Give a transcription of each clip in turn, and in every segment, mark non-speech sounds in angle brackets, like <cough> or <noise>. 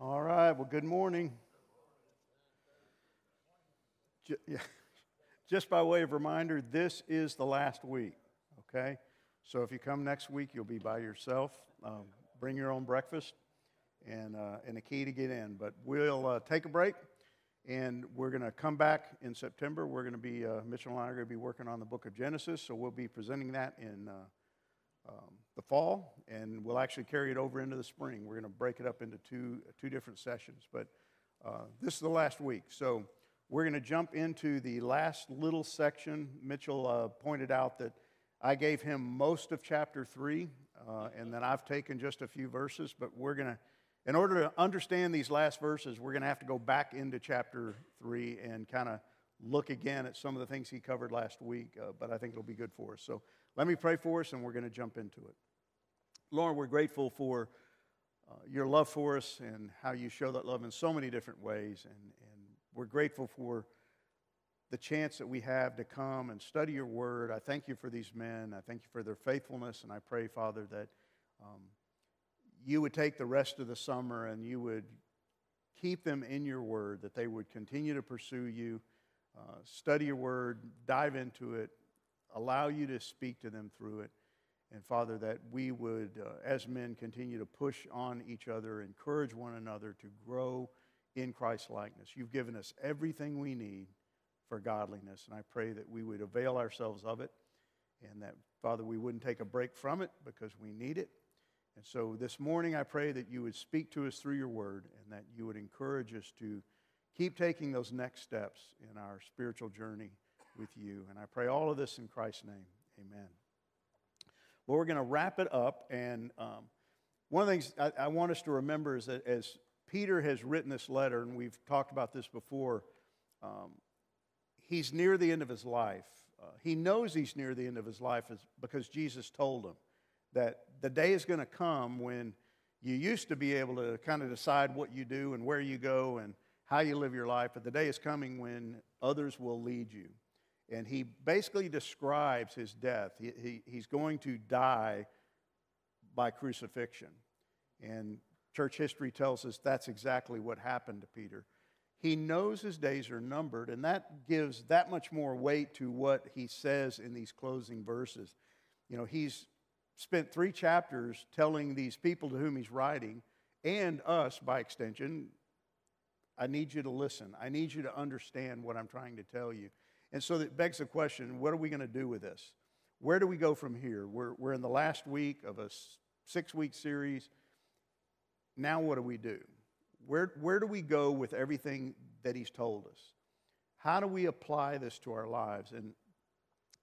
All right, well, good morning. <laughs> Just by way of reminder, this is the last week, okay? So if you come next week, you'll be by yourself. Um, bring your own breakfast and, uh, and a key to get in. But we'll uh, take a break and we're going to come back in September. We're going to be, uh, Mitchell and I are going to be working on the book of Genesis, so we'll be presenting that in uh, um, the fall, and we'll actually carry it over into the spring. We're going to break it up into two, two different sessions, but uh, this is the last week. So we're going to jump into the last little section. Mitchell uh, pointed out that I gave him most of chapter 3, uh, and then I've taken just a few verses, but we're going to, in order to understand these last verses, we're going to have to go back into chapter 3 and kind of look again at some of the things he covered last week, uh, but I think it'll be good for us. So let me pray for us, and we're going to jump into it. Lord, we're grateful for uh, your love for us and how you show that love in so many different ways, and, and we're grateful for the chance that we have to come and study your word. I thank you for these men. I thank you for their faithfulness. And I pray, Father, that um, you would take the rest of the summer and you would keep them in your word, that they would continue to pursue you, uh, study your word, dive into it, allow you to speak to them through it. And Father, that we would, uh, as men, continue to push on each other, encourage one another to grow in Christ's likeness. You've given us everything we need for godliness. And I pray that we would avail ourselves of it and that, Father, we wouldn't take a break from it because we need it. And so this morning, I pray that you would speak to us through your word and that you would encourage us to keep taking those next steps in our spiritual journey with you. And I pray all of this in Christ's name. Amen. Well, we're going to wrap it up. And um, one of the things I, I want us to remember is that as Peter has written this letter, and we've talked about this before, um, he's near the end of his life. Uh, he knows he's near the end of his life because Jesus told him that the day is going to come when you used to be able to kind of decide what you do and where you go and how you live your life, but the day is coming when others will lead you. And he basically describes his death. He, he, he's going to die by crucifixion. And church history tells us that's exactly what happened to Peter. He knows his days are numbered, and that gives that much more weight to what he says in these closing verses. You know, he's spent three chapters telling these people to whom he's writing, and us by extension, I need you to listen. I need you to understand what I'm trying to tell you. And so that begs the question what are we going to do with this? Where do we go from here? We're, we're in the last week of a six week series. Now, what do we do? Where, where do we go with everything that he's told us? How do we apply this to our lives? And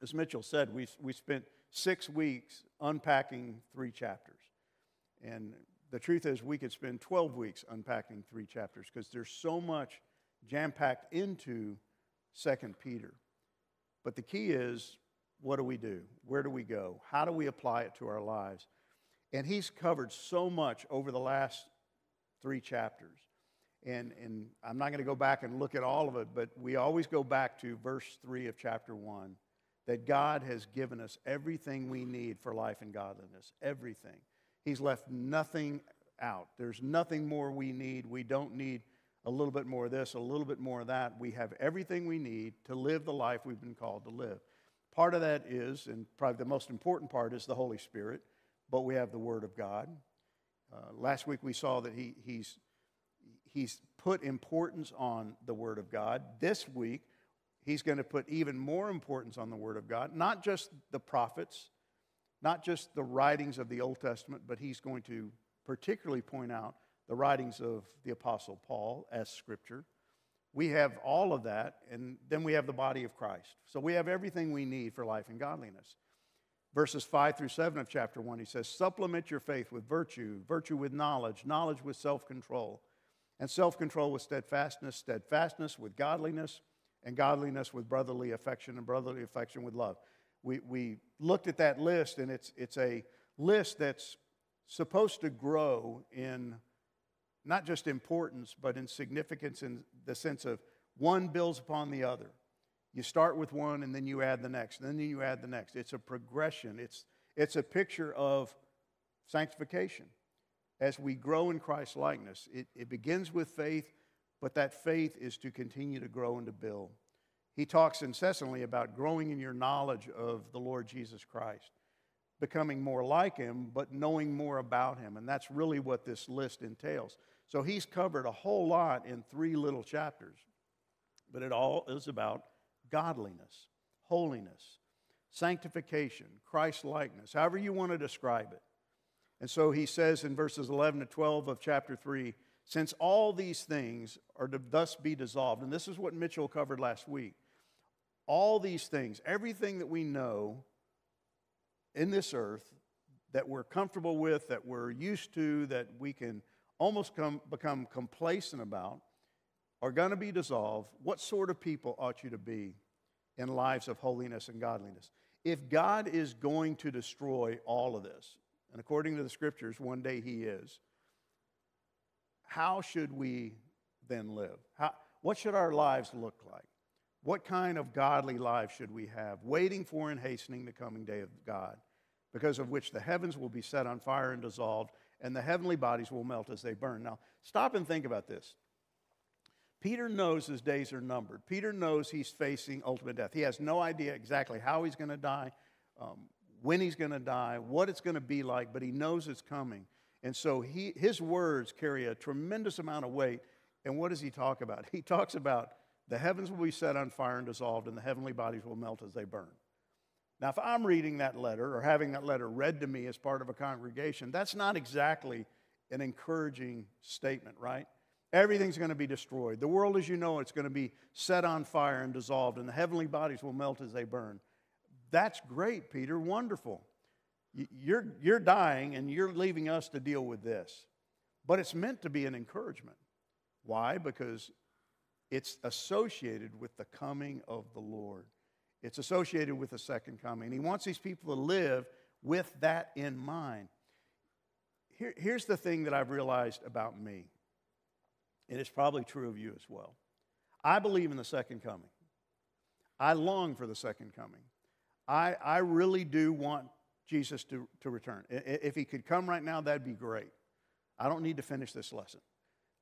as Mitchell said, we, we spent six weeks unpacking three chapters. And the truth is, we could spend 12 weeks unpacking three chapters because there's so much jam packed into 2 Peter. But the key is what do we do? Where do we go? How do we apply it to our lives? And he's covered so much over the last three chapters. And, and I'm not going to go back and look at all of it, but we always go back to verse 3 of chapter 1 that God has given us everything we need for life and godliness. Everything. He's left nothing out. There's nothing more we need. We don't need a little bit more of this, a little bit more of that. We have everything we need to live the life we've been called to live. Part of that is, and probably the most important part, is the Holy Spirit, but we have the Word of God. Uh, last week we saw that he, he's, he's put importance on the Word of God. This week, he's going to put even more importance on the Word of God, not just the prophets, not just the writings of the Old Testament, but he's going to particularly point out the writings of the Apostle Paul as Scripture. We have all of that, and then we have the body of Christ. So we have everything we need for life and godliness. Verses 5 through 7 of chapter 1, he says, Supplement your faith with virtue, virtue with knowledge, knowledge with self control, and self control with steadfastness, steadfastness with godliness, and godliness with brotherly affection, and brotherly affection with love. We, we looked at that list, and it's, it's a list that's supposed to grow in not just importance, but in significance in the sense of one builds upon the other. You start with one and then you add the next, and then you add the next. It's a progression, it's, it's a picture of sanctification. as we grow in Christ's likeness. It, it begins with faith, but that faith is to continue to grow and to build. He talks incessantly about growing in your knowledge of the Lord Jesus Christ, becoming more like him, but knowing more about him. And that's really what this list entails. So he's covered a whole lot in three little chapters, but it all is about godliness, holiness, sanctification, Christ likeness, however you want to describe it. And so he says in verses 11 to 12 of chapter 3 since all these things are to thus be dissolved, and this is what Mitchell covered last week, all these things, everything that we know in this earth that we're comfortable with, that we're used to, that we can almost come, become complacent about, are going to be dissolved. What sort of people ought you to be in lives of holiness and godliness? If God is going to destroy all of this, and according to the scriptures, one day He is, how should we then live? How, what should our lives look like? What kind of godly life should we have, waiting for and hastening the coming day of God, because of which the heavens will be set on fire and dissolved, and the heavenly bodies will melt as they burn? Now, stop and think about this. Peter knows his days are numbered. Peter knows he's facing ultimate death. He has no idea exactly how he's going to die, um, when he's going to die, what it's going to be like, but he knows it's coming. And so he, his words carry a tremendous amount of weight. And what does he talk about? <laughs> He talks about the heavens will be set on fire and dissolved, and the heavenly bodies will melt as they burn. Now, if I'm reading that letter or having that letter read to me as part of a congregation, that's not exactly an encouraging statement, right? Everything's going to be destroyed. The world as you know it's going to be set on fire and dissolved, and the heavenly bodies will melt as they burn. That's great, Peter. Wonderful. You're, you're dying, and you're leaving us to deal with this. But it's meant to be an encouragement. Why? Because it's associated with the coming of the Lord. It's associated with the second coming. He wants these people to live with that in mind. Here, here's the thing that I've realized about me, and it's probably true of you as well. I believe in the second coming. I long for the second coming. I, I really do want Jesus to, to return. If he could come right now, that'd be great. I don't need to finish this lesson.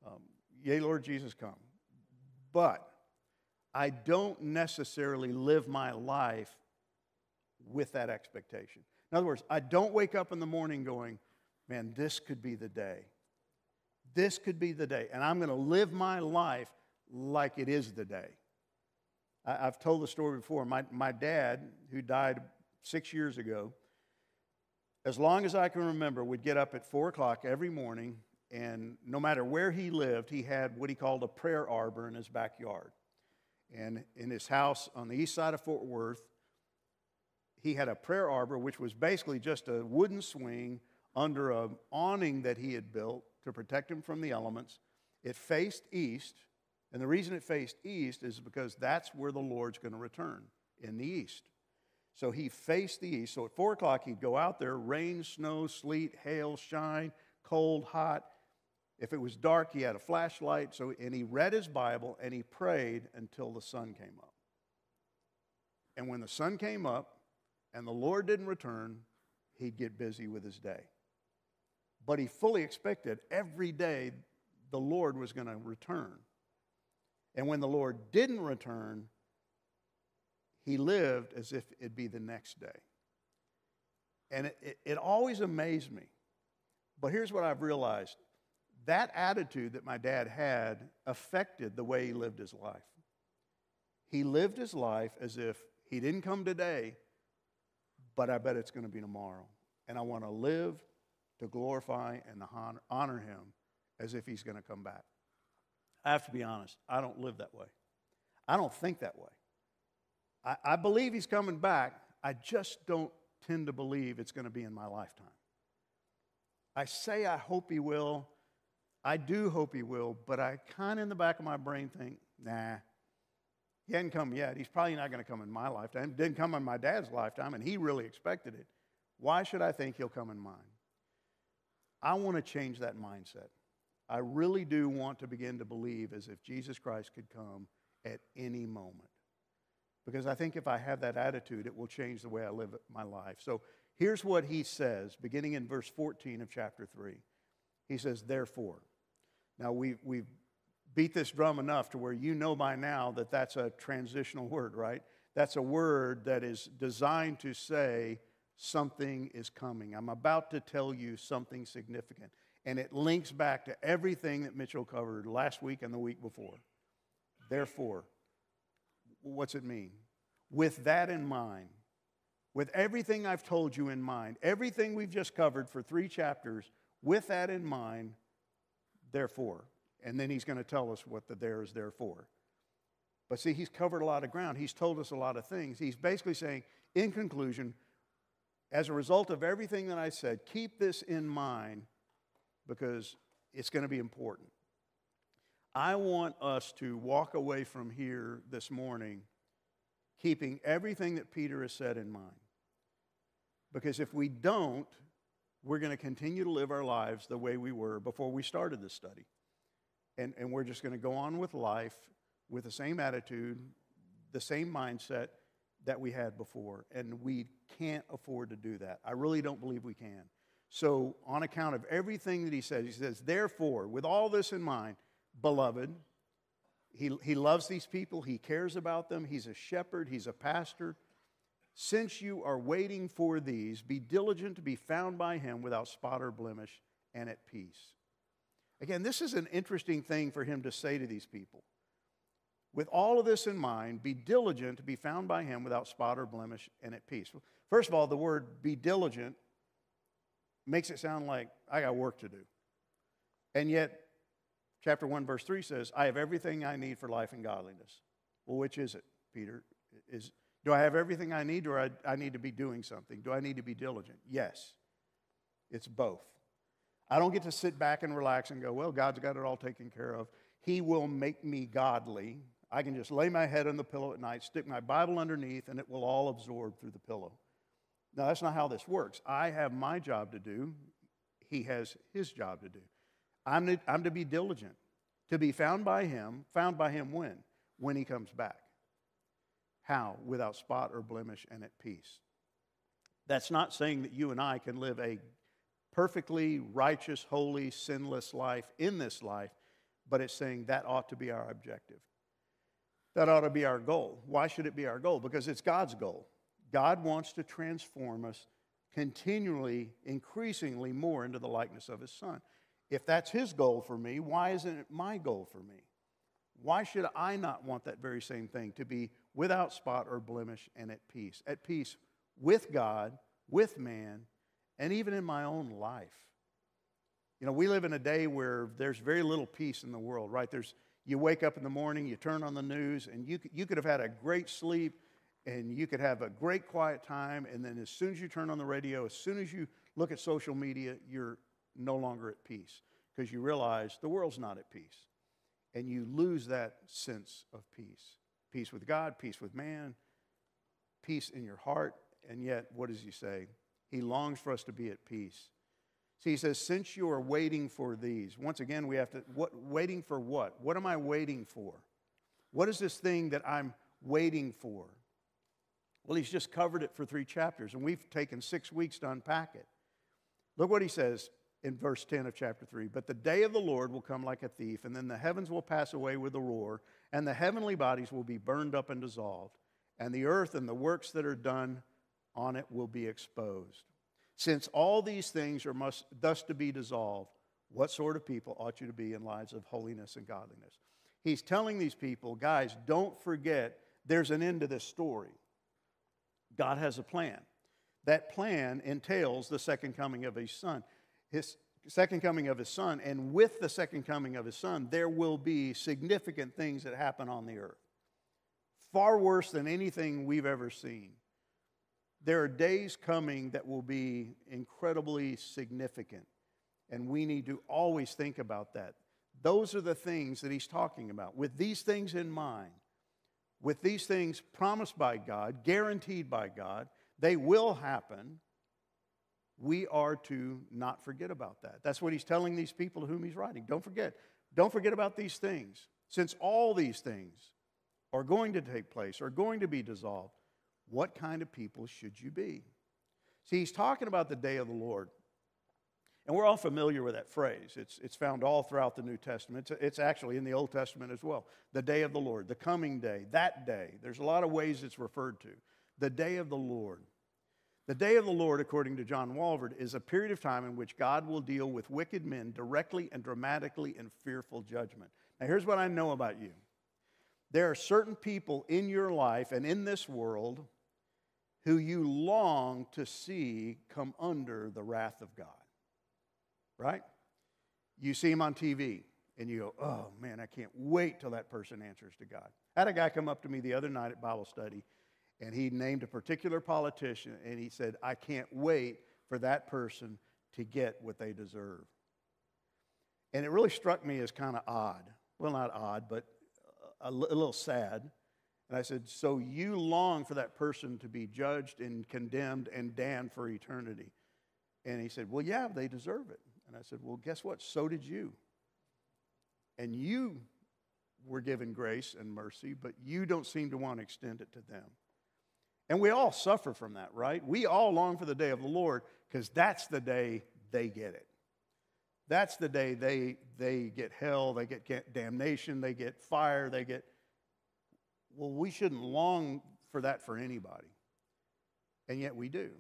Um, yea, Lord Jesus, come. But I don't necessarily live my life with that expectation. In other words, I don't wake up in the morning going, man, this could be the day. This could be the day. And I'm going to live my life like it is the day. I, have told the story before. My, my dad, who died six years ago, as long as I can remember, would get up at four o'clock every morning and no matter where he lived, he had what he called a prayer arbor in his backyard. And in his house on the east side of Fort Worth, he had a prayer arbor, which was basically just a wooden swing under an awning that he had built to protect him from the elements. It faced east, and the reason it faced east is because that's where the Lord's going to return, in the east. So he faced the east. So at 4 o'clock, he'd go out there, rain, snow, sleet, hail, shine, cold, hot. If it was dark, he had a flashlight. So, and he read his Bible and he prayed until the sun came up. And when the sun came up and the Lord didn't return, he'd get busy with his day. But he fully expected every day the Lord was going to return. And when the Lord didn't return, he lived as if it'd be the next day. And it, it, it always amazed me. But here's what I've realized that attitude that my dad had affected the way he lived his life. He lived his life as if he didn't come today, but I bet it's going to be tomorrow. And I want to live to glorify and honor him as if he's going to come back. I have to be honest, I don't live that way. I don't think that way. I, I believe he's coming back. I just don't tend to believe it's going to be in my lifetime. I say I hope he will, I do hope he will, but I kind of in the back of my brain think, nah, he hasn't come yet. He's probably not going to come in my lifetime. Didn't come in my dad's lifetime, and he really expected it. Why should I think he'll come in mine? I want to change that mindset. I really do want to begin to believe as if Jesus Christ could come at any moment. Because I think if I have that attitude, it will change the way I live my life. So here's what he says, beginning in verse 14 of chapter 3. He says, therefore. Now, we, we've beat this drum enough to where you know by now that that's a transitional word, right? That's a word that is designed to say something is coming. I'm about to tell you something significant. And it links back to everything that Mitchell covered last week and the week before. Therefore, what's it mean? With that in mind, with everything I've told you in mind, everything we've just covered for three chapters, with that in mind, therefore. And then he's going to tell us what the there is there for. But see, he's covered a lot of ground. He's told us a lot of things. He's basically saying, in conclusion, as a result of everything that I said, keep this in mind because it's going to be important. I want us to walk away from here this morning keeping everything that Peter has said in mind. Because if we don't, we're going to continue to live our lives the way we were before we started this study. And, and we're just going to go on with life with the same attitude, the same mindset that we had before. And we can't afford to do that. I really don't believe we can. So, on account of everything that he says, he says, Therefore, with all this in mind, beloved, he, he loves these people, he cares about them, he's a shepherd, he's a pastor. Since you are waiting for these, be diligent to be found by him without spot or blemish and at peace. Again, this is an interesting thing for him to say to these people. With all of this in mind, be diligent to be found by him without spot or blemish and at peace. First of all, the word be diligent makes it sound like I got work to do. And yet, chapter 1, verse 3 says, I have everything I need for life and godliness. Well, which is it, Peter? Is, do I have everything I need, or I, I need to be doing something? Do I need to be diligent? Yes, it's both. I don't get to sit back and relax and go, well, God's got it all taken care of. He will make me godly. I can just lay my head on the pillow at night, stick my Bible underneath, and it will all absorb through the pillow. Now, that's not how this works. I have my job to do, He has His job to do. I'm to, I'm to be diligent, to be found by Him. Found by Him when? When He comes back. How? Without spot or blemish and at peace. That's not saying that you and I can live a perfectly righteous, holy, sinless life in this life, but it's saying that ought to be our objective. That ought to be our goal. Why should it be our goal? Because it's God's goal. God wants to transform us continually, increasingly more into the likeness of His Son. If that's His goal for me, why isn't it my goal for me? Why should I not want that very same thing to be without spot or blemish and at peace? At peace with God, with man, and even in my own life. You know, we live in a day where there's very little peace in the world, right? There's, you wake up in the morning, you turn on the news, and you, you could have had a great sleep and you could have a great quiet time, and then as soon as you turn on the radio, as soon as you look at social media, you're no longer at peace because you realize the world's not at peace. And you lose that sense of peace peace with God, peace with man, peace in your heart. And yet, what does he say? He longs for us to be at peace. See, he says, since you are waiting for these, once again, we have to, what, waiting for what? What am I waiting for? What is this thing that I'm waiting for? Well, he's just covered it for three chapters, and we've taken six weeks to unpack it. Look what he says in verse 10 of chapter 3 But the day of the Lord will come like a thief, and then the heavens will pass away with a roar, and the heavenly bodies will be burned up and dissolved, and the earth and the works that are done on it will be exposed. Since all these things are must, thus to be dissolved, what sort of people ought you to be in lives of holiness and godliness? He's telling these people, guys, don't forget there's an end to this story. God has a plan. That plan entails the second coming of his son. His second coming of his son, and with the second coming of his son, there will be significant things that happen on the earth. Far worse than anything we've ever seen there are days coming that will be incredibly significant, and we need to always think about that. Those are the things that he's talking about. With these things in mind, with these things promised by God, guaranteed by God, they will happen. We are to not forget about that. That's what he's telling these people to whom he's writing. Don't forget. Don't forget about these things. Since all these things are going to take place, are going to be dissolved, what kind of people should you be? See, he's talking about the day of the Lord. And we're all familiar with that phrase. It's, it's found all throughout the New Testament. It's, it's actually in the Old Testament as well. The day of the Lord, the coming day, that day. There's a lot of ways it's referred to. The day of the Lord. The day of the Lord, according to John Walvoord, is a period of time in which God will deal with wicked men directly and dramatically in fearful judgment. Now, here's what I know about you there are certain people in your life and in this world who you long to see come under the wrath of God. Right? You see them on TV and you go, oh man, I can't wait till that person answers to God. I had a guy come up to me the other night at Bible study and he named a particular politician and he said, I can't wait for that person to get what they deserve. And it really struck me as kind of odd. Well, not odd, but a, little sad. And I said, So you long for that person to be judged and condemned and damned for eternity? And he said, Well, yeah, they deserve it. And I said, Well, guess what? So did you. And you were given grace and mercy, but you don't seem to want to extend it to them. And we all suffer from that, right? We all long for the day of the Lord because that's the day they get it. That's the day they, they get hell, they get damnation, they get fire, they get. Well, we shouldn't long for that for anybody. And yet we do.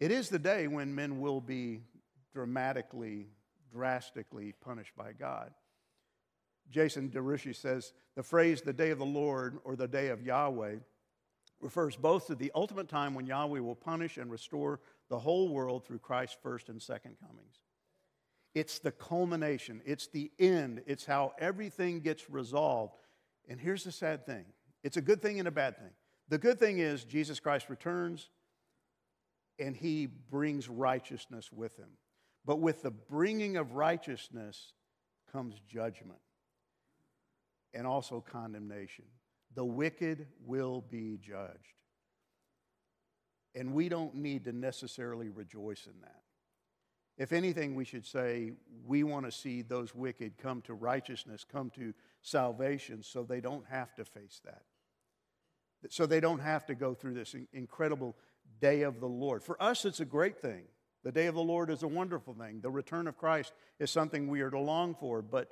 It is the day when men will be dramatically, drastically punished by God. Jason DeRouchie says the phrase the day of the Lord or the day of Yahweh refers both to the ultimate time when Yahweh will punish and restore the whole world through Christ's first and second comings. It's the culmination, it's the end, it's how everything gets resolved. And here's the sad thing it's a good thing and a bad thing. The good thing is Jesus Christ returns and he brings righteousness with him. But with the bringing of righteousness comes judgment and also condemnation. The wicked will be judged. And we don't need to necessarily rejoice in that. If anything, we should say we want to see those wicked come to righteousness, come to salvation, so they don't have to face that. So they don't have to go through this incredible day of the Lord. For us, it's a great thing. The day of the Lord is a wonderful thing. The return of Christ is something we are to long for. But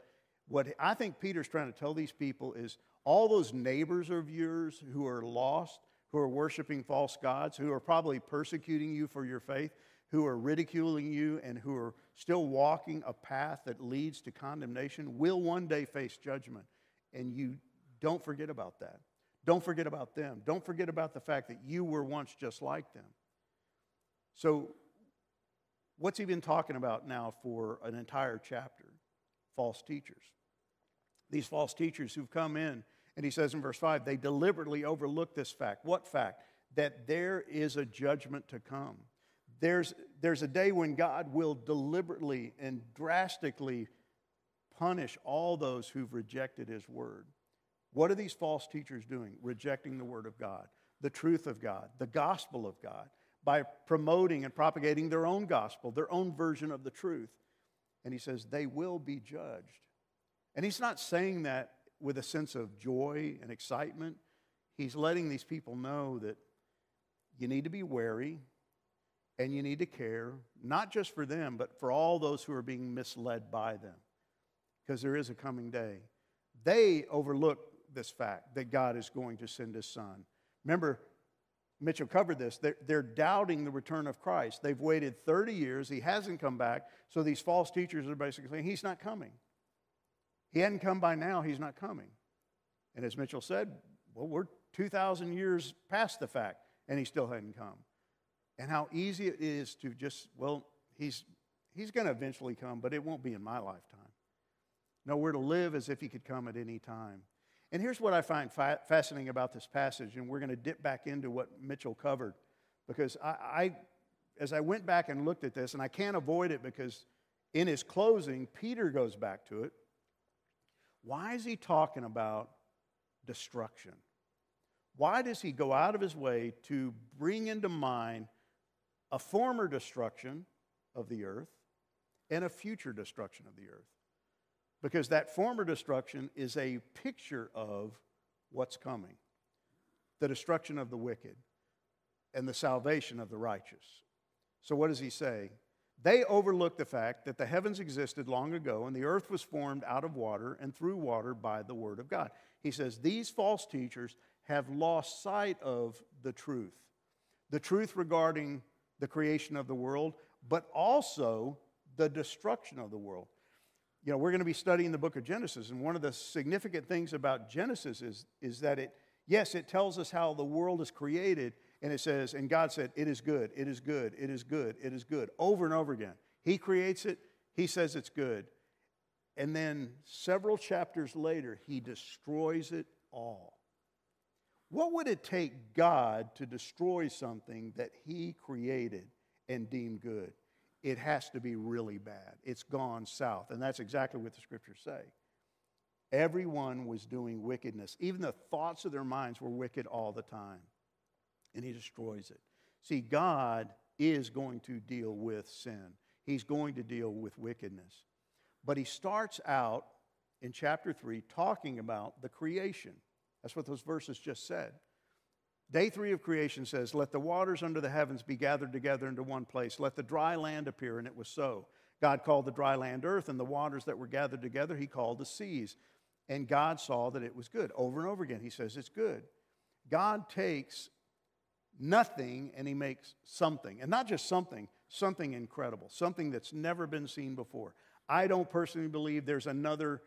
what I think Peter's trying to tell these people is all those neighbors of yours who are lost, who are worshiping false gods, who are probably persecuting you for your faith, who are ridiculing you and who are still walking a path that leads to condemnation will one day face judgment. And you don't forget about that. Don't forget about them. Don't forget about the fact that you were once just like them. So, what's he been talking about now for an entire chapter? False teachers. These false teachers who've come in, and he says in verse 5, they deliberately overlook this fact. What fact? That there is a judgment to come. There's, there's a day when God will deliberately and drastically punish all those who've rejected his word. What are these false teachers doing? Rejecting the word of God, the truth of God, the gospel of God, by promoting and propagating their own gospel, their own version of the truth. And he says they will be judged. And he's not saying that with a sense of joy and excitement. He's letting these people know that you need to be wary, and you need to care, not just for them, but for all those who are being misled by them, because there is a coming day. They overlook this fact that God is going to send his son. Remember, Mitchell covered this. They're, they're, doubting the return of Christ. They've waited 30 years. He hasn't come back. So these false teachers are basically saying, He's not coming. He hadn't come by now. He's not coming. And as Mitchell said, well, we're 2,000 years past the fact, and he still hadn't come and how easy it is to just, well, he's, he's going to eventually come, but it won't be in my lifetime. No, we're to live as if he could come at any time. And here's what I find fa- fascinating about this passage, and we're going to dip back into what Mitchell covered, because I, I, as I went back and looked at this, and I can't avoid it because in his closing, Peter goes back to it. Why is he talking about destruction? Why does he go out of his way to bring into mind a former destruction of the earth and a future destruction of the earth. Because that former destruction is a picture of what's coming the destruction of the wicked and the salvation of the righteous. So, what does he say? They overlook the fact that the heavens existed long ago and the earth was formed out of water and through water by the word of God. He says, These false teachers have lost sight of the truth. The truth regarding the creation of the world, but also the destruction of the world. You know, we're going to be studying the book of Genesis, and one of the significant things about Genesis is, is that it, yes, it tells us how the world is created, and it says, and God said, It is good, it is good, it is good, it is good, over and over again. He creates it, He says it's good. And then several chapters later, He destroys it all. What would it take God to destroy something that He created and deemed good? It has to be really bad. It's gone south. And that's exactly what the scriptures say. Everyone was doing wickedness. Even the thoughts of their minds were wicked all the time. And He destroys it. See, God is going to deal with sin, He's going to deal with wickedness. But He starts out in chapter 3 talking about the creation. That's what those verses just said. Day three of creation says, Let the waters under the heavens be gathered together into one place. Let the dry land appear, and it was so. God called the dry land earth, and the waters that were gathered together, he called the seas. And God saw that it was good. Over and over again, he says it's good. God takes nothing and he makes something. And not just something, something incredible, something that's never been seen before. I don't personally believe there's another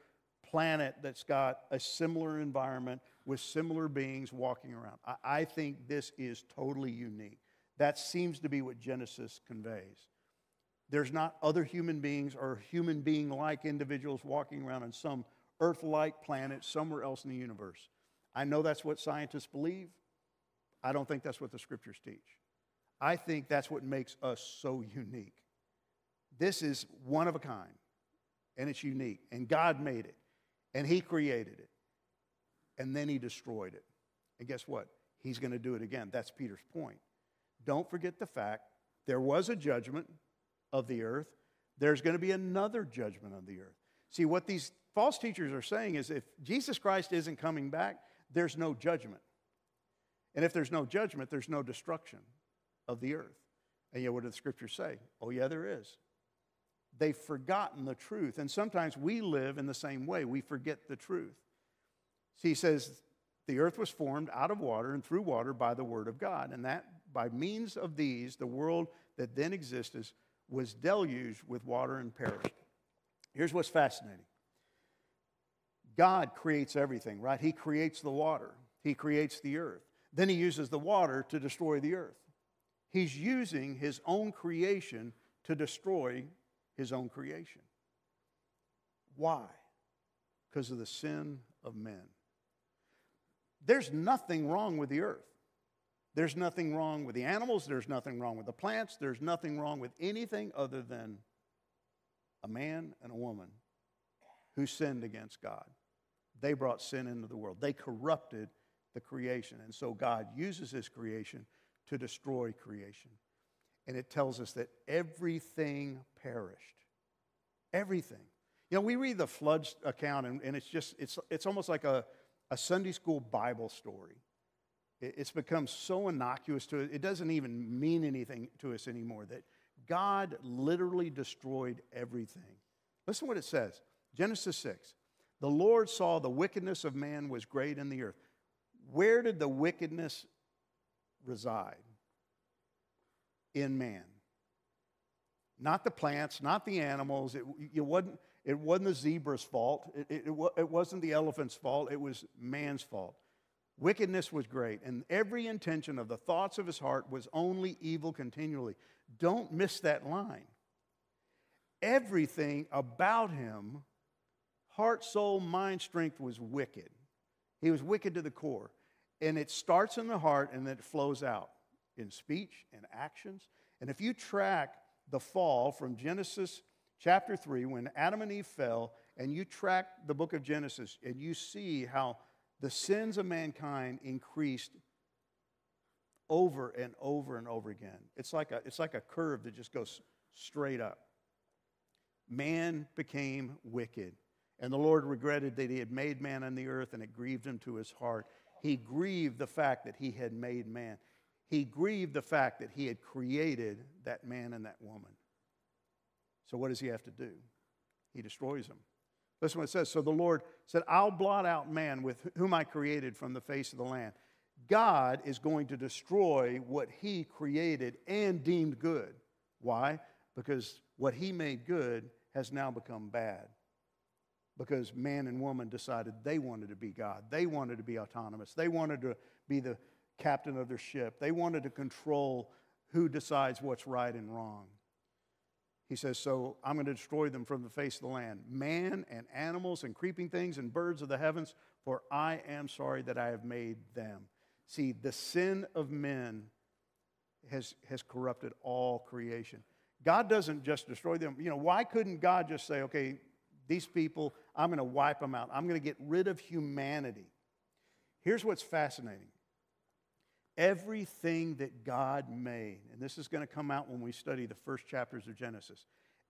planet that's got a similar environment with similar beings walking around. I, I think this is totally unique. That seems to be what Genesis conveys. There's not other human beings or human being like individuals walking around on some Earth like planet somewhere else in the universe. I know that's what scientists believe. I don't think that's what the scriptures teach. I think that's what makes us so unique. This is one of a kind, and it's unique, and God made it, and He created it and then he destroyed it. And guess what? He's going to do it again. That's Peter's point. Don't forget the fact there was a judgment of the earth, there's going to be another judgment of the earth. See, what these false teachers are saying is if Jesus Christ isn't coming back, there's no judgment. And if there's no judgment, there's no destruction of the earth. And yet, what do the scriptures say? Oh, yeah, there is. They've forgotten the truth. And sometimes we live in the same way. We forget the truth. See, he says, the earth was formed out of water and through water by the word of God. And that by means of these, the world that then existed was deluged with water and perished. Here's what's fascinating God creates everything, right? He creates the water, He creates the earth. Then He uses the water to destroy the earth. He's using His own creation to destroy His own creation. Why? Because of the sin of men. There's nothing wrong with the earth. There's nothing wrong with the animals. There's nothing wrong with the plants. There's nothing wrong with anything other than a man and a woman who sinned against God. They brought sin into the world, they corrupted the creation. And so God uses his creation to destroy creation. And it tells us that everything perished. Everything. You know, we read the flood account, and, and it's just, it's, it's almost like a, a Sunday school Bible story. It's become so innocuous to it, it doesn't even mean anything to us anymore that God literally destroyed everything. Listen to what it says Genesis 6. The Lord saw the wickedness of man was great in the earth. Where did the wickedness reside? In man. Not the plants, not the animals. It, it wasn't, it wasn't the zebra's fault. It, it, it, wasn't the elephant's fault. It was man's fault. Wickedness was great, and every intention of the thoughts of his heart was only evil continually. Don't miss that line. Everything about him, heart, soul, mind, strength, was wicked. He was wicked to the core. And it starts in the heart and then it flows out in speech and actions. And if you track the fall from Genesis chapter 3, when Adam and Eve fell, and you track the book of Genesis and you see how the sins of mankind increased over and over and over again. It's like a, it's like a curve that just goes straight up. Man became wicked, and the Lord regretted that he had made man on the earth, and it grieved him to his heart. He grieved the fact that he had made man. He grieved the fact that he had created that man and that woman. So what does he have to do? He destroys them. Listen what it says. So the Lord said, I'll blot out man with whom I created from the face of the land. God is going to destroy what he created and deemed good. Why? Because what he made good has now become bad. Because man and woman decided they wanted to be God. They wanted to be autonomous. They wanted to be the captain of their ship. They wanted to control who decides what's right and wrong. He says, So I'm going to destroy them from the face of the land, man and animals and creeping things and birds of the heavens, for I am sorry that I have made them. See, the sin of men has, has corrupted all creation. God doesn't just destroy them. You know, why couldn't God just say, okay, these people, I'm going to wipe them out. I'm going to get rid of humanity. Here's what's fascinating everything that God made, and this is going to come out when we study the first chapters of Genesis,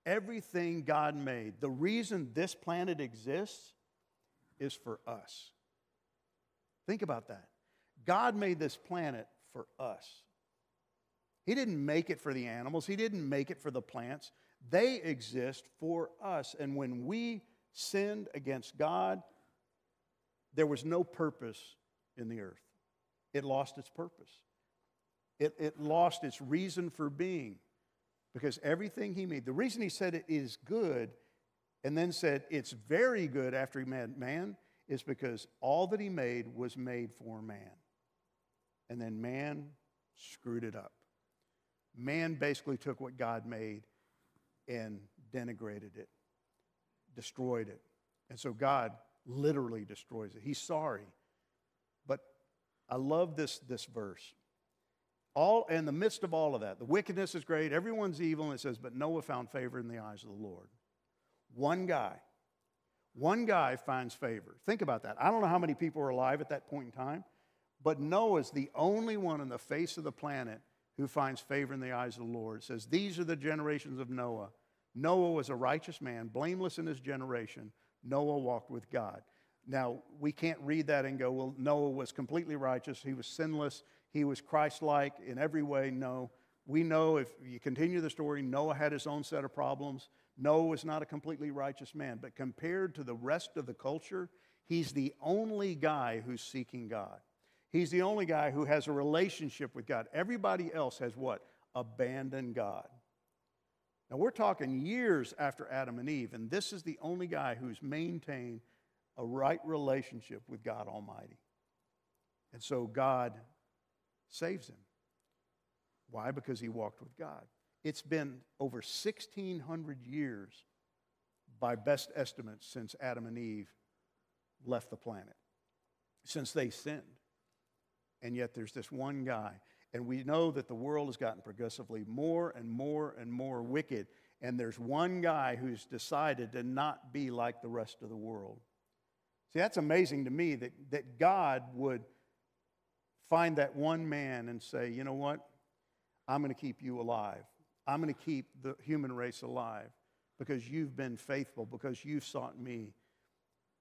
everything God made, the reason this planet exists is for us. Think about that. God made this planet for us. He didn't make it for the animals, He didn't make it for the plants. They exist for us. And when we sinned against God, there was no purpose in the earth. It lost its purpose. It, it lost its reason for being because everything he made, the reason he said it is good and then said it's very good after he made man is because all that he made was made for man. And then man screwed it up. Man basically took what God made and denigrated it, destroyed it. And so God literally destroys it. He's sorry. But I love this, this verse. All in the midst of all of that, the wickedness is great, everyone's evil, and it says, but Noah found favor in the eyes of the Lord. One guy, one guy finds favor. Think about that. I don't know how many people were alive at that point in time, but Noah's the only one on the face of the planet who finds favor in the eyes of the Lord. It says, These are the generations of Noah. Noah was a righteous man, blameless in his generation. Noah walked with God. Now, we can't read that and go, well, Noah was completely righteous. He was sinless. He was Christ like in every way. No. We know if you continue the story, Noah had his own set of problems. Noah was not a completely righteous man, but compared to the rest of the culture, he's the only guy who's seeking God. He's the only guy who has a relationship with God. Everybody else has what? Abandoned God. Now, we're talking years after Adam and Eve, and this is the only guy who's maintained a right relationship with God Almighty. And so God saves him. Why? Because he walked with God. It's been over 1,600 years, by best estimates, since Adam and Eve left the planet, since they sinned and yet there's this one guy. And we know that the world has gotten progressively more and more and more wicked. And there's one guy who's decided to not be like the rest of the world. See, that's amazing to me that, that God would find that one man and say, you know what? I'm going to keep you alive. I'm going to keep the human race alive because you've been faithful, because you've sought me.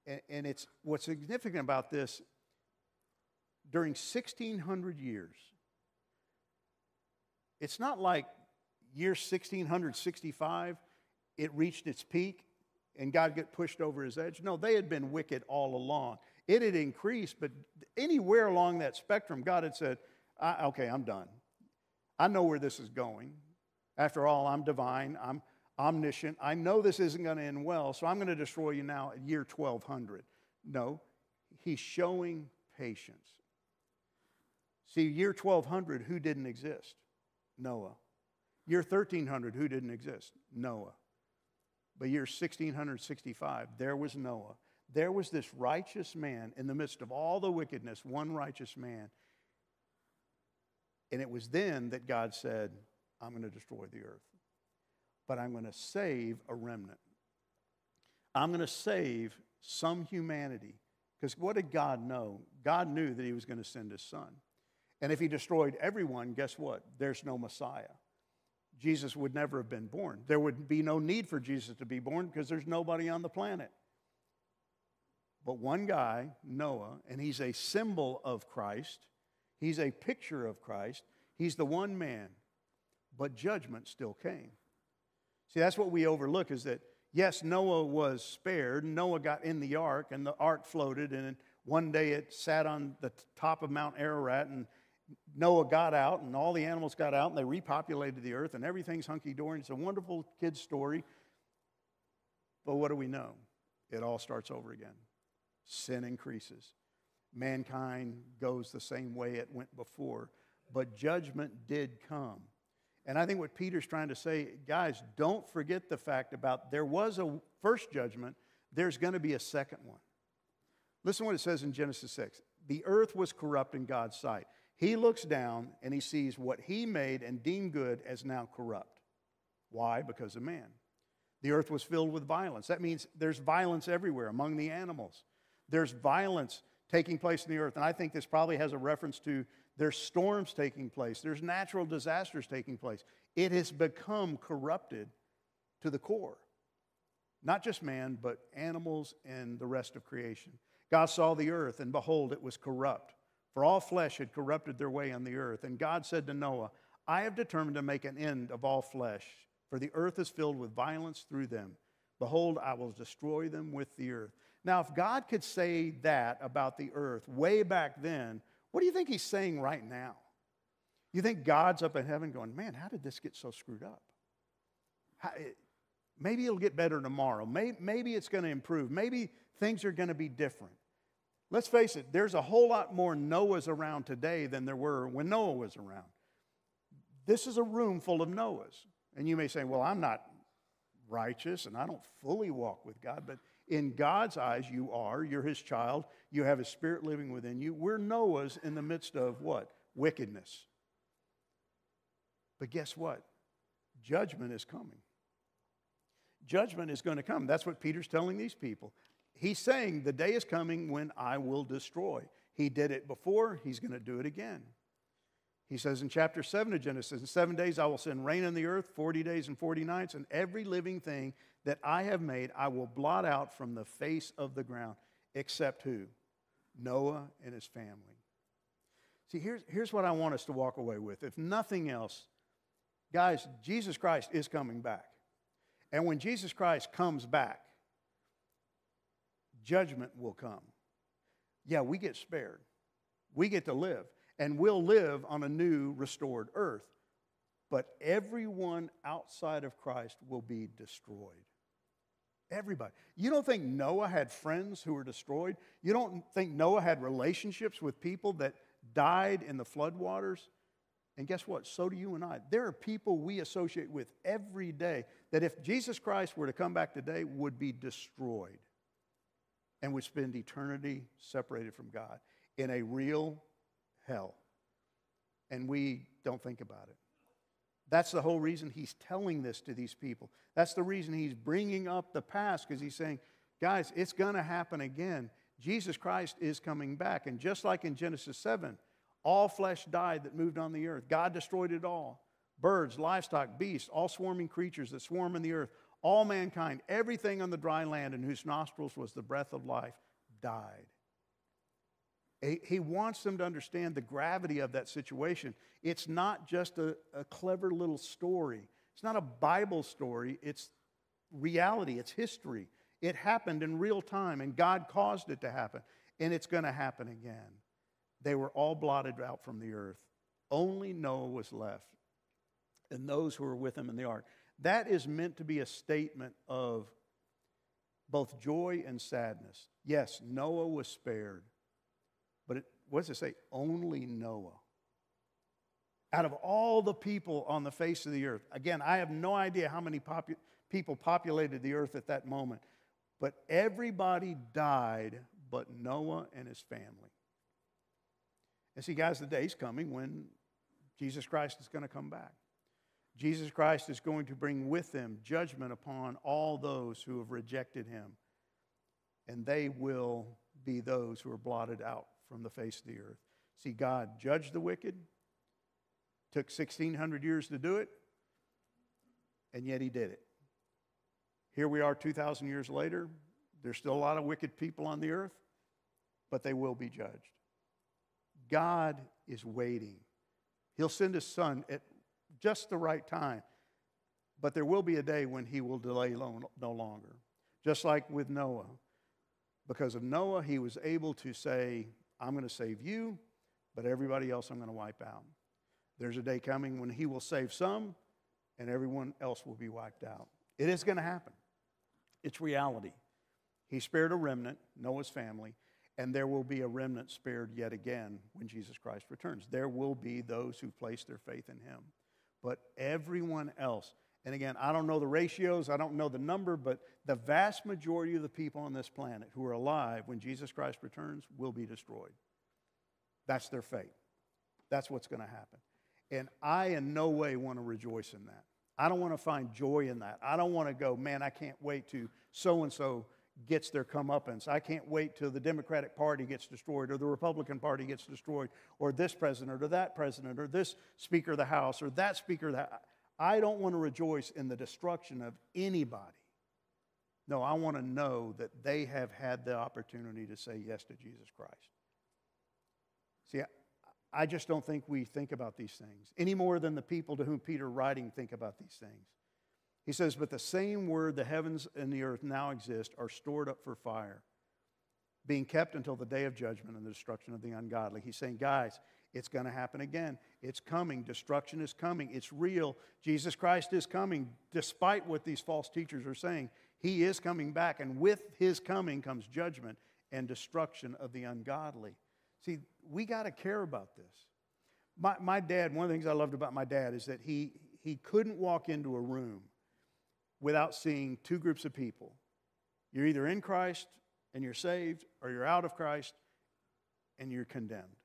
And, and it's what's significant about this during 1600 years. It's not like year 1665 it reached its peak and God got pushed over his edge. No, they had been wicked all along. It had increased, but anywhere along that spectrum, God had said, okay, I'm done. I know where this is going. After all, I'm divine, I'm omniscient. I know this isn't going to end well, so I'm going to destroy you now at year 1200. No, he's showing patience. See, year 1200, who didn't exist? Noah. Year 1300, who didn't exist? Noah. But year 1665, there was Noah. There was this righteous man in the midst of all the wickedness, one righteous man. And it was then that God said, I'm going to destroy the earth. But I'm going to save a remnant. I'm going to save some humanity. Because what did God know? God knew that He was going to send His Son. And if he destroyed everyone, guess what? There's no Messiah. Jesus would never have been born. There would be no need for Jesus to be born because there's nobody on the planet. But one guy, Noah, and he's a symbol of Christ, he's a picture of Christ, he's the one man, but judgment still came. See, that's what we overlook is that, yes, Noah was spared. Noah got in the ark, and the ark floated, and one day it sat on the top of Mount Ararat, and Noah got out, and all the animals got out, and they repopulated the earth, and everything's hunky dory. It's a wonderful kid's story. But what do we know? It all starts over again. Sin increases. Mankind goes the same way it went before, but judgment did come. And I think what Peter's trying to say, guys, don't forget the fact about there was a first judgment, there's going to be a second one. Listen what it says in Genesis 6. The earth was corrupt in God's sight. He looks down and he sees what he made and deemed good as now corrupt. Why? Because of man. The earth was filled with violence. That means there's violence everywhere among the animals. There's violence taking place in the earth. And I think this probably has a reference to there's storms taking place, there's natural disasters taking place. It has become corrupted to the core. Not just man, but animals and the rest of creation. God saw the earth, and behold, it was corrupt. For all flesh had corrupted their way on the earth. And God said to Noah, I have determined to make an end of all flesh, for the earth is filled with violence through them. Behold, I will destroy them with the earth. Now, if God could say that about the earth way back then, what do you think he's saying right now? You think God's up in heaven going, man, how did this get so screwed up? How, it, maybe it'll get better tomorrow. Maybe, maybe it's going to improve. Maybe things are going to be different. Let's face it, there's a whole lot more Noahs around today than there were when Noah was around. This is a room full of Noahs. And you may say, well, I'm not righteous and I don't fully walk with God, but in God's eyes, you are. You're his child. You have his spirit living within you. We're Noah's in the midst of what? Wickedness. But guess what? Judgment is coming. Judgment is going to come. That's what Peter's telling these people. He's saying the day is coming when I will destroy. He did it before, he's going to do it again. He says in chapter 7 of Genesis, In seven days I will send rain on the earth, 40 days and 40 nights, and every living thing that I have made I will blot out from the face of the ground, except who? Noah and his family. See, here's, here's what I want us to walk away with. If nothing else, guys, Jesus Christ is coming back. And when Jesus Christ comes back, judgment will come. Yeah, we get spared, we get to live and we'll live on a new restored earth. But everyone outside of Christ will be destroyed. Everybody. You don't think Noah had friends who were destroyed? You don't think Noah had relationships with people that died in the floodwaters? And guess what? So do you and I. There are people we associate with every day that if Jesus Christ were to come back today would be destroyed and would spend eternity separated from God in a real hell. And we don't think about it. That's the whole reason he's telling this to these people. That's the reason he's bringing up the past because he's saying, guys, it's going to happen again. Jesus Christ is coming back. And just like in Genesis 7, all flesh died that moved on the earth. God destroyed it all birds, livestock, beasts, all swarming creatures that swarm in the earth, all mankind, everything on the dry land in whose nostrils was the breath of life, died. He wants them to understand the gravity of that situation. It's not just a, a, clever little story, it's not a Bible story, it's reality, it's history. It happened in real time, and God caused it to happen, and it's going to happen again. They were all blotted out from the earth. Only Noah was left, and those who were with him in the ark. That is meant to be a statement of both joy and sadness. Yes, Noah was spared but it, what does it say? Only Noah. Out of all the people on the face of the earth, again, I have no idea how many popu- people populated the earth at that moment, but everybody died but Noah and his family. And see, guys, the day's coming when Jesus Christ is going to come back. Jesus Christ is going to bring with him judgment upon all those who have rejected him. And they will be those who are blotted out from the face of the earth. See, God judged the wicked, took 1,600 years to do it, and yet He did it. Here we are 2,000 years later. There's still a lot of wicked people on the earth, but they will be judged. God is waiting. He'll send His Son at just the right time. But there will be a day when he will delay no longer. Just like with Noah. Because of Noah, he was able to say, I'm going to save you, but everybody else I'm going to wipe out. There's a day coming when he will save some, and everyone else will be wiped out. It is going to happen. It's reality. He spared a remnant, Noah's family, and there will be a remnant spared yet again when Jesus Christ returns. There will be those who place their faith in him. But everyone else, and again, I don't know the ratios, I don't know the number, but the vast majority of the people on this planet who are alive when Jesus Christ returns will be destroyed. That's their fate. That's what's going to happen. And I, in no way, want to rejoice in that. I don't want to find joy in that. I don't want to go, man, I can't wait to so and so gets their comeuppance. I can't wait till the Democratic Party gets destroyed or the Republican Party gets destroyed or this president or that president or this Speaker of the House or that Speaker of the House. I don't want to rejoice in the destruction of anybody. No, I want to know that they have had the opportunity to say yes to Jesus Christ. See, I just don't think we think about these things any more than the people to whom Peter writing think about these things. He says, But the same word the heavens and the earth now exist are stored up for fire, being kept until the day of judgment and the destruction of the ungodly. He's saying, Guys, it's going to happen again. It's coming. Destruction is coming. It's real. Jesus Christ is coming, despite what these false teachers are saying. He is coming back, and with his coming comes judgment and destruction of the ungodly. See, we got to care about this. My, my dad, one of the things I loved about my dad is that he, he couldn't walk into a room without seeing two groups of people. You're either in Christ and you're saved, or you're out of Christ and you're condemned.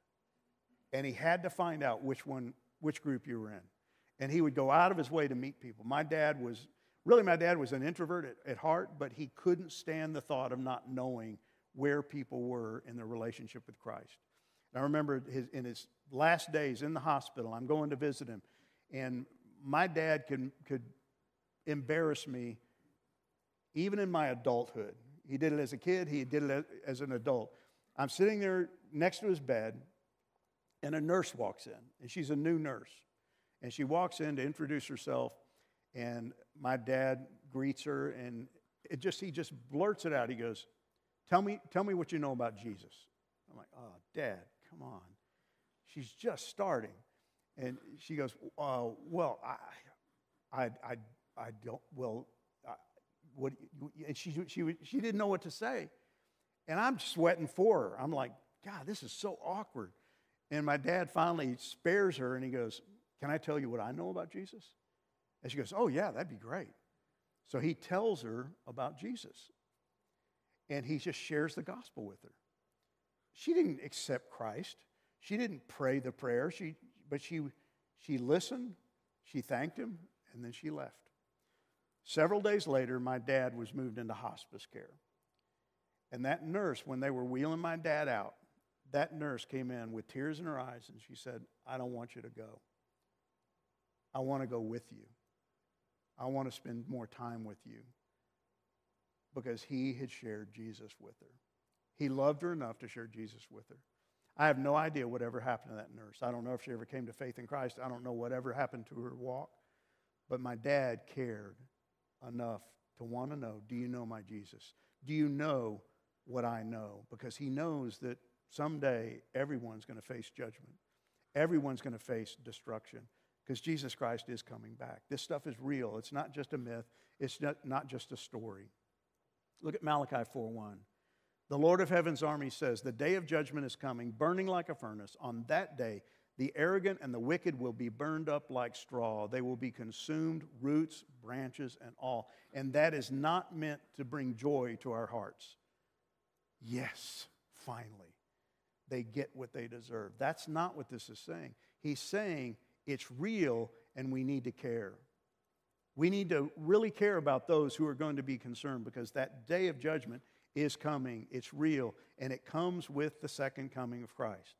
And he had to find out which one, which group you were in. And he would go out of his way to meet people. My dad was, really, my dad was an introvert at, at heart, but he couldn't stand the thought of not knowing where people were in their relationship with Christ. And I remember his, in his last days in the hospital, I'm going to visit him, and my dad could, could embarrass me even in my adulthood. He did it as a kid, he did it as an adult. I'm sitting there next to his bed, and a nurse walks in, and she's a new nurse. And she walks in to introduce herself, and my dad greets her, and it just he just blurts it out. He goes, "Tell me, tell me what you know about Jesus." I'm like, "Oh, Dad, come on." She's just starting, and she goes, uh, "Well, I, I, I I don't, well, what, and she, she, she didn't know what to say. And I'm sweating for her. I'm like, God, this is so awkward. And my dad finally spares her and he goes, Can I tell you what I know about Jesus? And she goes, Oh, yeah, that'd be great. So he tells her about Jesus. And he just shares the gospel with her. She didn't accept Christ. She didn't pray the prayer, she, but she, she listened, she thanked him, and then she left. Several days later, my dad was moved into hospice care. And that nurse, when they were wheeling my dad out, that nurse came in with tears in her eyes and she said, I don't want you to go. I want to go with you. I want to spend more time with you. Because he had shared Jesus with her. He loved her enough to share Jesus with her. I have no idea whatever happened to that nurse. I don't know if she ever came to faith in Christ. I don't know whatever happened to her walk. But my dad cared enough to want to know do you know my Jesus? Do you know what I know? Because he knows that someday everyone's going to face judgment, everyone's going to face destruction because Jesus Christ is coming back. This stuff is real. It's not just a myth, it's not, not just a story. Look at Malachi 4:1. The Lord of heaven's army says, The day of judgment is coming, burning like a furnace. On that day, the arrogant and the wicked will be burned up like straw. They will be consumed, roots, branches, and all. And that is not meant to bring joy to our hearts. Yes, finally, they get what they deserve. That's not what this is saying. He's saying it's real and we need to care. We need to really care about those who are going to be concerned because that day of judgment is coming. It's real, and it comes with the second coming of Christ.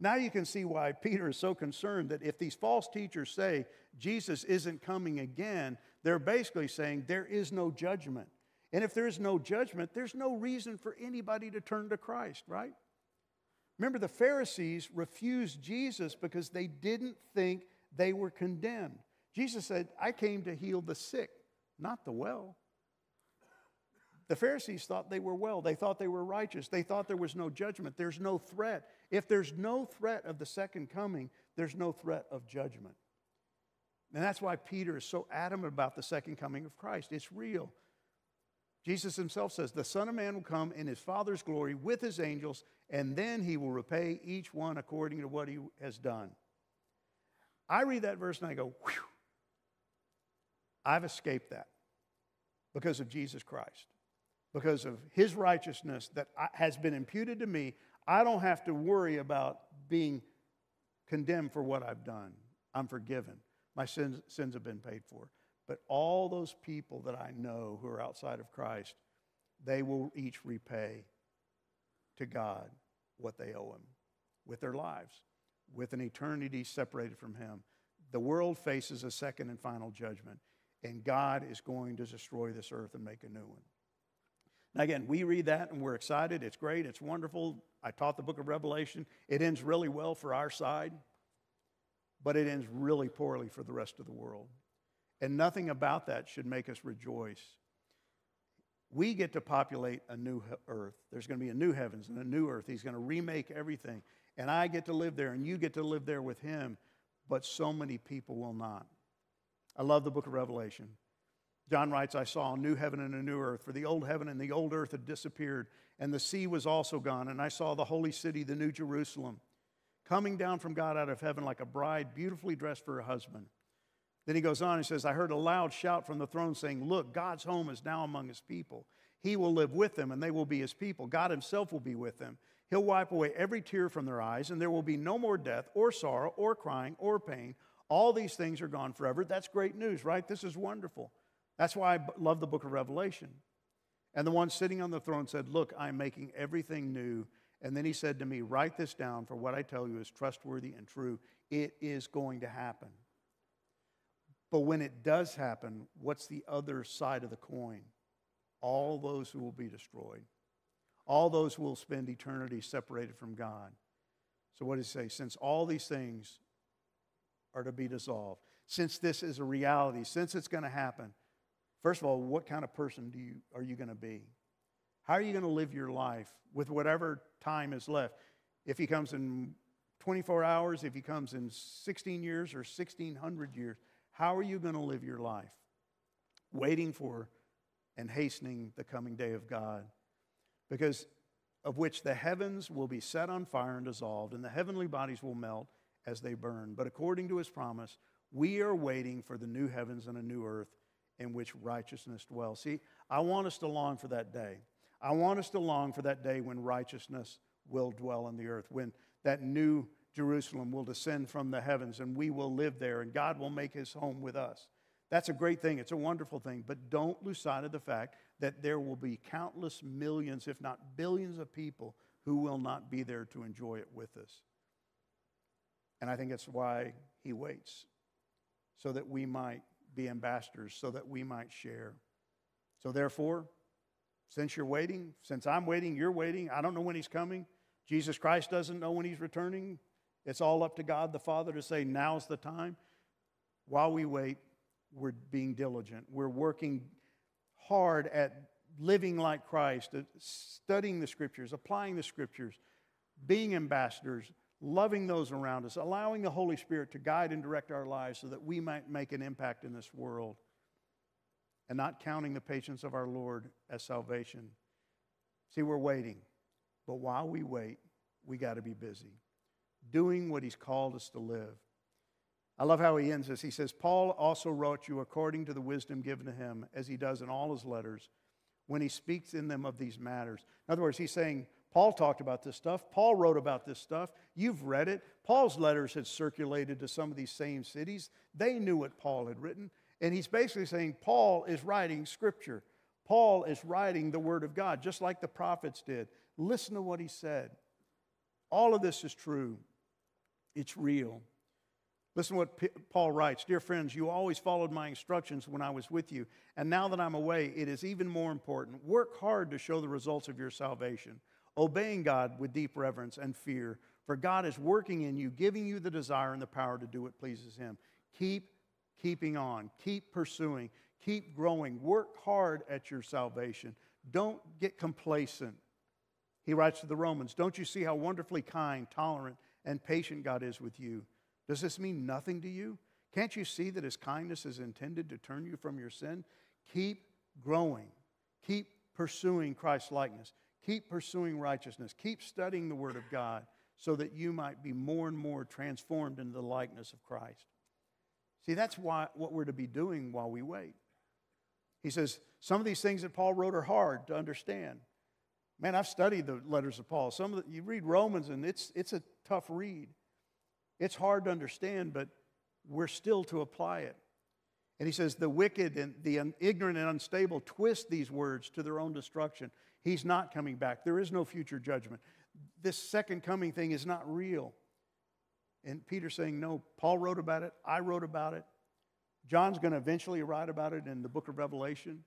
Now you can see why Peter is so concerned that if these false teachers say Jesus isn't coming again, they're basically saying there is no judgment. And if there is no judgment, there's no reason for anybody to turn to Christ, right? Remember, the Pharisees refused Jesus because they didn't think they were condemned. Jesus said, I came to heal the sick, not the well. The Pharisees thought they were well. They thought they were righteous. They thought there was no judgment. There's no threat. If there's no threat of the second coming, there's no threat of judgment. And that's why Peter is so adamant about the second coming of Christ. It's real. Jesus himself says, The Son of Man will come in his Father's glory with his angels, and then he will repay each one according to what he has done. I read that verse and I go, Whew, I've escaped that because of Jesus Christ, because of his righteousness that has been imputed to me. I don't have to worry about being condemned for what I've done. I'm forgiven. My sins, sins have been paid for. But all those people that I know who are outside of Christ, they will each repay to God what they owe Him with their lives, with an eternity separated from Him. The world faces a second and final judgment, and God is going to destroy this earth and make a new one. Now, again, we read that and we're excited. It's great. It's wonderful. I taught the book of Revelation. It ends really well for our side, but it ends really poorly for the rest of the world. And nothing about that should make us rejoice. We get to populate a new earth. There's going to be a new heavens and a new earth. He's going to remake everything. And I get to live there, and you get to live there with him. But so many people will not. I love the book of Revelation. John writes, I saw a new heaven and a new earth, for the old heaven and the old earth had disappeared, and the sea was also gone. And I saw the holy city, the new Jerusalem, coming down from God out of heaven like a bride beautifully dressed for her husband. Then he goes on and says, I heard a loud shout from the throne saying, Look, God's home is now among his people. He will live with them, and they will be his people. God himself will be with them. He'll wipe away every tear from their eyes, and there will be no more death, or sorrow, or crying, or pain. All these things are gone forever. That's great news, right? This is wonderful. That's why I love the book of Revelation. And the one sitting on the throne said, Look, I'm making everything new. And then he said to me, Write this down, for what I tell you is trustworthy and true. It is going to happen. But when it does happen, what's the other side of the coin? All those who will be destroyed, all those who will spend eternity separated from God. So, what does he say? Since all these things are to be dissolved, since this is a reality, since it's going to happen, first of all, what kind of person do you, are you going to be? How are you going to live your life with whatever time is left? If he comes in 24 hours, if he comes in 16 years or 1600 years, how are you going to live your life? Waiting for and hastening the coming day of God. Because of which the heavens will be set on fire and dissolved, and the heavenly bodies will melt as they burn. But according to his promise, we are waiting for the new heavens and a new earth in which righteousness dwells. See, I want us to long for that day. I want us to long for that day when righteousness will dwell on the earth, when that new Jerusalem will descend from the heavens and we will live there and God will make his home with us. That's a great thing. It's a wonderful thing. But don't lose sight of the fact that there will be countless millions, if not billions, of people who will not be there to enjoy it with us. And I think that's why he waits, so that we might be ambassadors, so that we might share. So, therefore, since you're waiting, since I'm waiting, you're waiting, I don't know when he's coming. Jesus Christ doesn't know when he's returning. It's all up to God the Father to say, now's the time. While we wait, we're being diligent. We're working hard at living like Christ, studying the scriptures, applying the scriptures, being ambassadors, loving those around us, allowing the Holy Spirit to guide and direct our lives so that we might make an impact in this world, and not counting the patience of our Lord as salvation. See, we're waiting, but while we wait, we got to be busy doing what he's called us to live. I love how he ends this. He says, Paul also wrote you according to the wisdom given to him, as he does in all his letters, when he speaks in them of these matters. In other words, he's saying, Paul talked about this stuff. Paul wrote about this stuff. You've read it. Paul's letters had circulated to some of these same cities. They knew what Paul had written. And he's basically saying, Paul is writing scripture. Paul is writing the word of God, just like the prophets did. Listen to what he said. All of this is true. It's real. Listen to what Paul writes Dear friends, you always followed my instructions when I was with you, and now that I'm away, it is even more important. Work hard to show the results of your salvation, obeying God with deep reverence and fear, for God is working in you, giving you the desire and the power to do what pleases Him. Keep keeping on, keep pursuing, keep growing, work hard at your salvation. Don't get complacent. He writes to the Romans, Don't you see how wonderfully kind, tolerant, and patient God is with you? Does this mean nothing to you? Can't you see that his kindness is intended to turn you from your sin? Keep growing. Keep pursuing Christ's likeness. Keep pursuing righteousness. Keep studying the Word of God so that you might be more and more transformed into the likeness of Christ. See, that's why, what we're to be doing while we wait. He says, some of these things that Paul wrote are hard to understand. Man, I've studied the letters of Paul. Some of the, you read Romans, and it's, it's a tough read. It's hard to understand, but we're still to apply it. And he says, The wicked and the ignorant and unstable twist these words to their own destruction. He's not coming back. There is no future judgment. This second coming thing is not real. And Peter's saying, No, Paul wrote about it. I wrote about it. John's going to eventually write about it in the book of Revelation.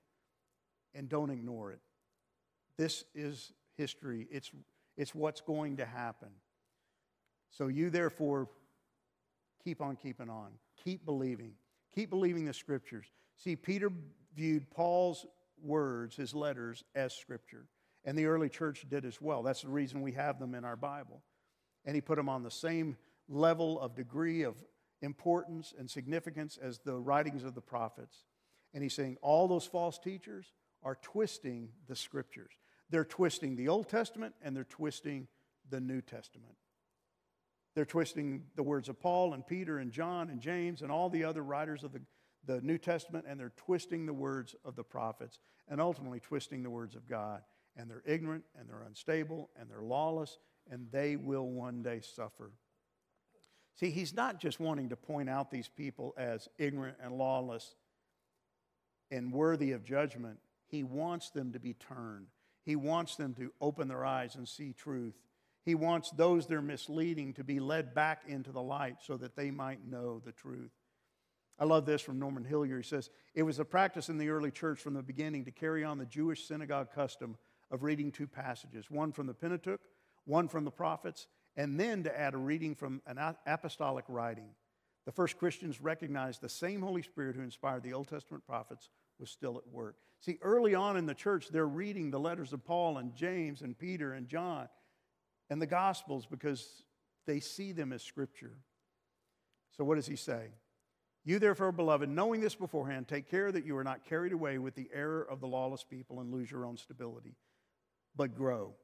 And don't ignore it. This is history, it's, it's what's going to happen. So you, therefore, keep on keeping on. Keep believing. Keep believing the scriptures. See, Peter viewed Paul's words, his letters, as scripture. And the early church did as well. That's the reason we have them in our Bible. And he put them on the same level of degree of importance and significance as the writings of the prophets. And he's saying all those false teachers are twisting the scriptures. They're twisting the Old Testament and they're twisting the New Testament. They're twisting the words of Paul and Peter and John and James and all the other writers of the, the New Testament, and they're twisting the words of the prophets and ultimately twisting the words of God. And they're ignorant and they're unstable and they're lawless, and they will one day suffer. See, he's not just wanting to point out these people as ignorant and lawless and worthy of judgment. He wants them to be turned. He wants them to open their eyes and see truth. He wants those they're misleading to be led back into the light so that they might know the truth. I love this from Norman Hillyer. He says, It was a practice in the early church from the beginning to carry on the Jewish synagogue custom of reading two passages, one from the Pentateuch, one from the prophets, and then to add a reading from an apostolic writing. The first Christians recognized the same Holy Spirit who inspired the Old Testament prophets was still at work. See, early on in the church, they're reading the letters of Paul and James and Peter and John and the Gospels because they see them as Scripture. So, what does he say? You, therefore, beloved, knowing this beforehand, take care that you are not carried away with the error of the lawless people and lose your own stability, but grow.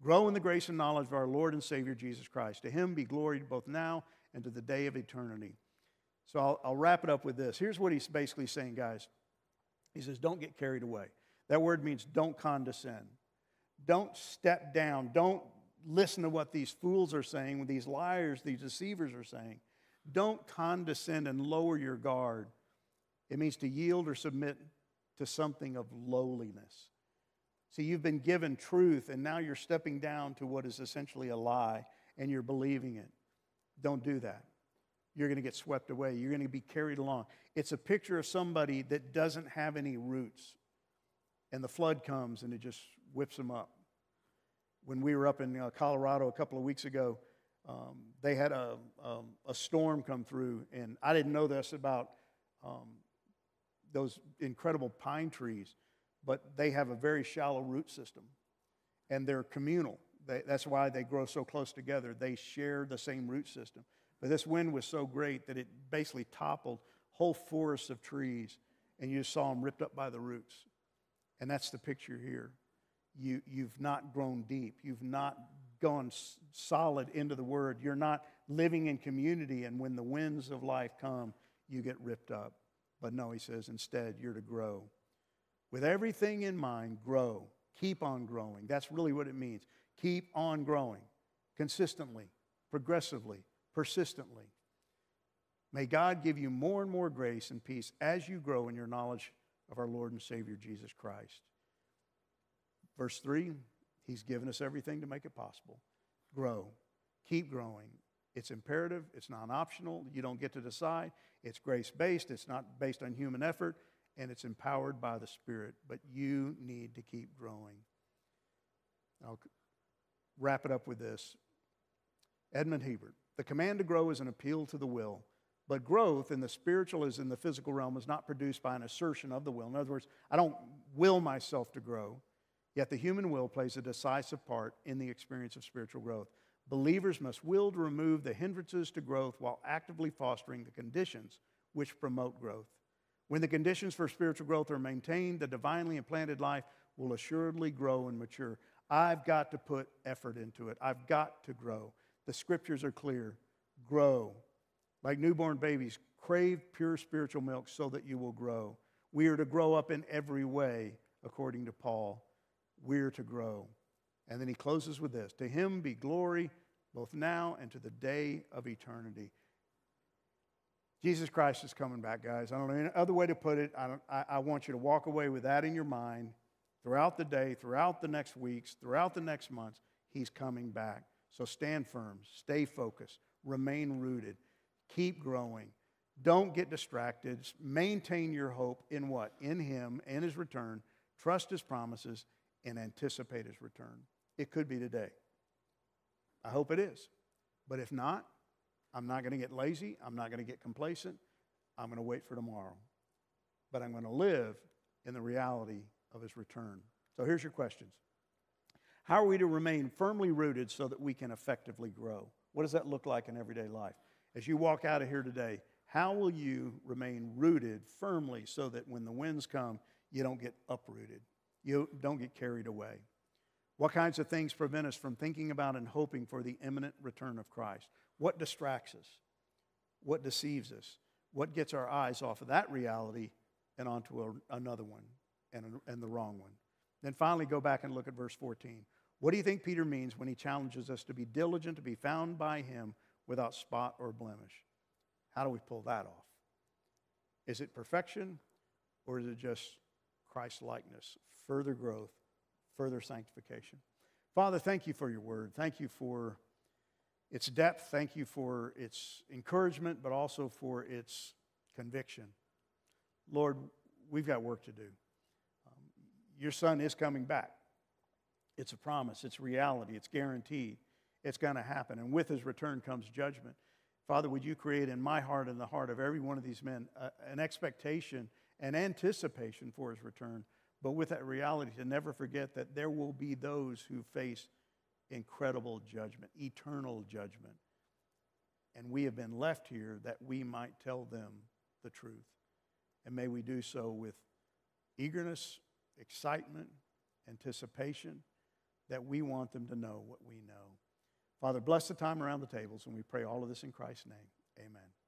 Grow in the grace and knowledge of our Lord and Savior Jesus Christ. To him be glory both now and to the day of eternity. So I'll, I'll, wrap it up with this. Here's what he's basically saying, guys. He says, Don't get carried away. That word means don't condescend. Don't step down. Don't listen to what these fools are saying, what these liars, these deceivers are saying. Don't condescend and lower your guard. It means to yield or submit to something of lowliness. See, you've been given truth, and now you're stepping down to what is essentially a lie, and you're believing it. Don't do that. You're going to get swept away. You're going to be carried along. It's a picture of somebody that doesn't have any roots, and the flood comes and it just whips them up when we were up in uh, Colorado a couple of weeks ago, um, they had a, um, a storm come through, and I didn't know this about um, those incredible pine trees, but they have a very shallow root system, and they're communal. They, that's why they grow so close together. They share the same root system. But this wind was so great that it basically toppled whole forests of trees, and you saw them ripped up by the roots. And that's the picture here you, you've not grown deep. You've not gone solid into the Word. You're not living in community, and when the winds of life come, you get ripped up. But no, he says, instead, you're to grow. With everything in mind, grow. Keep on growing. That's really what it means. Keep on growing consistently, progressively, persistently. May God give you more and more grace and peace as you grow in your knowledge of our Lord and Savior Jesus Christ. Verse 3 He's given us everything to make it possible. Grow, keep growing. It's imperative, it's non optional. You don't get to decide. It's grace based, it's not based on human effort, and it's empowered by the Spirit. But you need to keep growing. I'll wrap it up with this Edmond Hiebert. The command to grow is an appeal to the will, But growth in the spiritual as in the physical realm is not produced by an assertion of the will. In other words, I don't will myself to grow, yet the human will plays a decisive part in the experience of spiritual growth. Believers must will to remove the hindrances to growth while actively fostering the conditions which promote growth. When the conditions for spiritual growth are maintained, the divinely implanted life will assuredly grow and mature. I've got to put effort into it. I've got to grow. The scriptures are clear. Grow. Like newborn babies, crave pure spiritual milk so that you will grow. We are to grow up in every way, according to Paul. We're to grow. And then he closes with this To him be glory both now and to the day of eternity. Jesus Christ is coming back, guys. I don't know any other way to put it. I, I, I, want you to walk away with that in your mind throughout the day, throughout the next weeks, throughout the next months. He's coming back. So stand firm, stay focused, remain rooted, keep growing. Don't get distracted. Maintain your hope in what? In Him and His return. Trust His promises and anticipate His return. It could be today. I hope it is. But if not, I'm not going to get lazy. I'm not going to get complacent. I'm going to wait for tomorrow. But I'm going to live in the reality of his return. So here's your questions How are we to remain firmly rooted so that we can effectively grow? What does that look like in everyday life? As you walk out of here today, how will you remain rooted firmly so that when the winds come, you don't get uprooted? You don't get carried away. What kinds of things prevent us from thinking about and hoping for the imminent return of Christ? What distracts us? What deceives us? What gets our eyes off of that reality and onto a, another one and, and the wrong one? Then finally, go back and look at verse 14. What do you think Peter means when he challenges us to be diligent, to be found by him without spot or blemish? How do we pull that off? Is it perfection or is it just Christ likeness, further growth, further sanctification? Father, thank you for your word. Thank you for its depth. Thank you for its encouragement, but also for its conviction. Lord, we've got work to do. Um, your son is coming back. It's a promise, it's reality, it's guaranteed, it's going to happen. And with his return comes judgment. Father, would you create in my heart and the heart of every one of these men uh, an expectation and anticipation for his return, but with that reality to never forget that there will be those who face incredible judgment, eternal judgment. And we have been left here that we might tell them the truth. And may we do so with eagerness, excitement, anticipation, that we want them to know what we know. Father, bless the time around the tables, and we pray all of this in Christ's name. Amen.